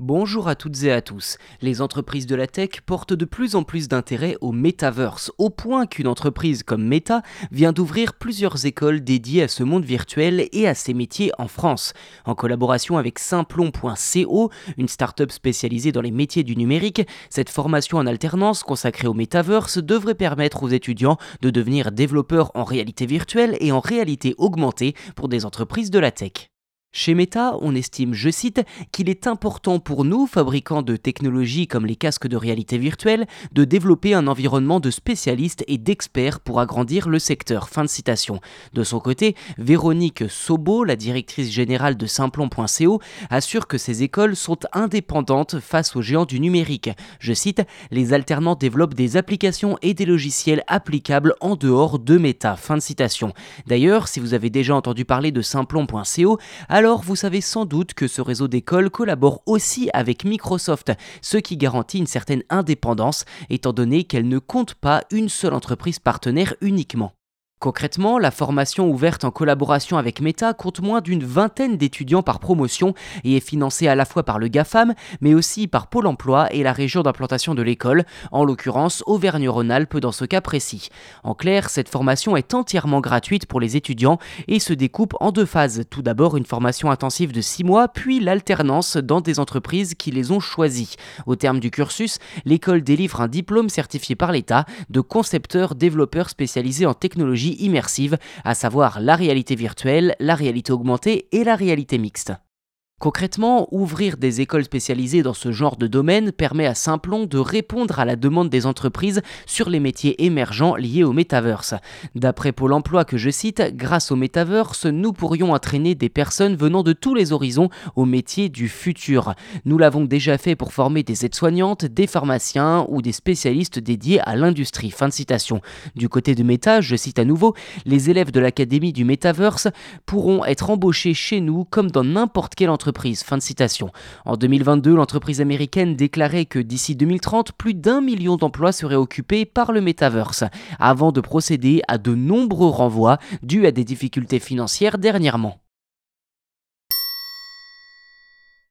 Bonjour à toutes et à tous. Les entreprises de la tech portent de plus en plus d'intérêt au metaverse, au point qu'une entreprise comme Meta vient d'ouvrir plusieurs écoles dédiées à ce monde virtuel et à ses métiers en France. En collaboration avec Simplon.co, une start-up spécialisée dans les métiers du numérique, cette formation en alternance consacrée au metaverse devrait permettre aux étudiants de devenir développeurs en réalité virtuelle et en réalité augmentée pour des entreprises de la tech. Chez Meta, on estime, je cite, qu'il est important pour nous, fabricants de technologies comme les casques de réalité virtuelle, de développer un environnement de spécialistes et d'experts pour agrandir le secteur. Fin de citation. De son côté, Véronique Sobo, la directrice générale de Simplon.co, assure que ces écoles sont indépendantes face aux géants du numérique. Je cite, les alternants développent des applications et des logiciels applicables en dehors de Meta. Fin de citation. D'ailleurs, si vous avez déjà entendu parler de Simplon.co, alors vous savez sans doute que ce réseau d'écoles collabore aussi avec Microsoft, ce qui garantit une certaine indépendance étant donné qu'elle ne compte pas une seule entreprise partenaire uniquement. Concrètement, la formation ouverte en collaboration avec Meta compte moins d'une vingtaine d'étudiants par promotion et est financée à la fois par le GAFAM, mais aussi par Pôle emploi et la région d'implantation de l'école, en l'occurrence Auvergne-Rhône-Alpes dans ce cas précis. En clair, cette formation est entièrement gratuite pour les étudiants et se découpe en deux phases. Tout d'abord une formation intensive de six mois, puis l'alternance dans des entreprises qui les ont choisies. Au terme du cursus, l'école délivre un diplôme certifié par l'État de concepteur développeur spécialisé en technologie immersive, à savoir la réalité virtuelle, la réalité augmentée et la réalité mixte. Concrètement, ouvrir des écoles spécialisées dans ce genre de domaine permet à Simplon de répondre à la demande des entreprises sur les métiers émergents liés au metaverse. D'après Pôle emploi que je cite, grâce au metaverse, nous pourrions entraîner des personnes venant de tous les horizons aux métiers du futur. Nous l'avons déjà fait pour former des aides-soignantes, des pharmaciens ou des spécialistes dédiés à l'industrie. Fin de citation. Du côté de Meta, je cite à nouveau, les élèves de l'Académie du Metaverse pourront être embauchés chez nous comme dans n'importe quelle entreprise En 2022, l'entreprise américaine déclarait que d'ici 2030, plus d'un million d'emplois seraient occupés par le metaverse, avant de procéder à de nombreux renvois dus à des difficultés financières dernièrement.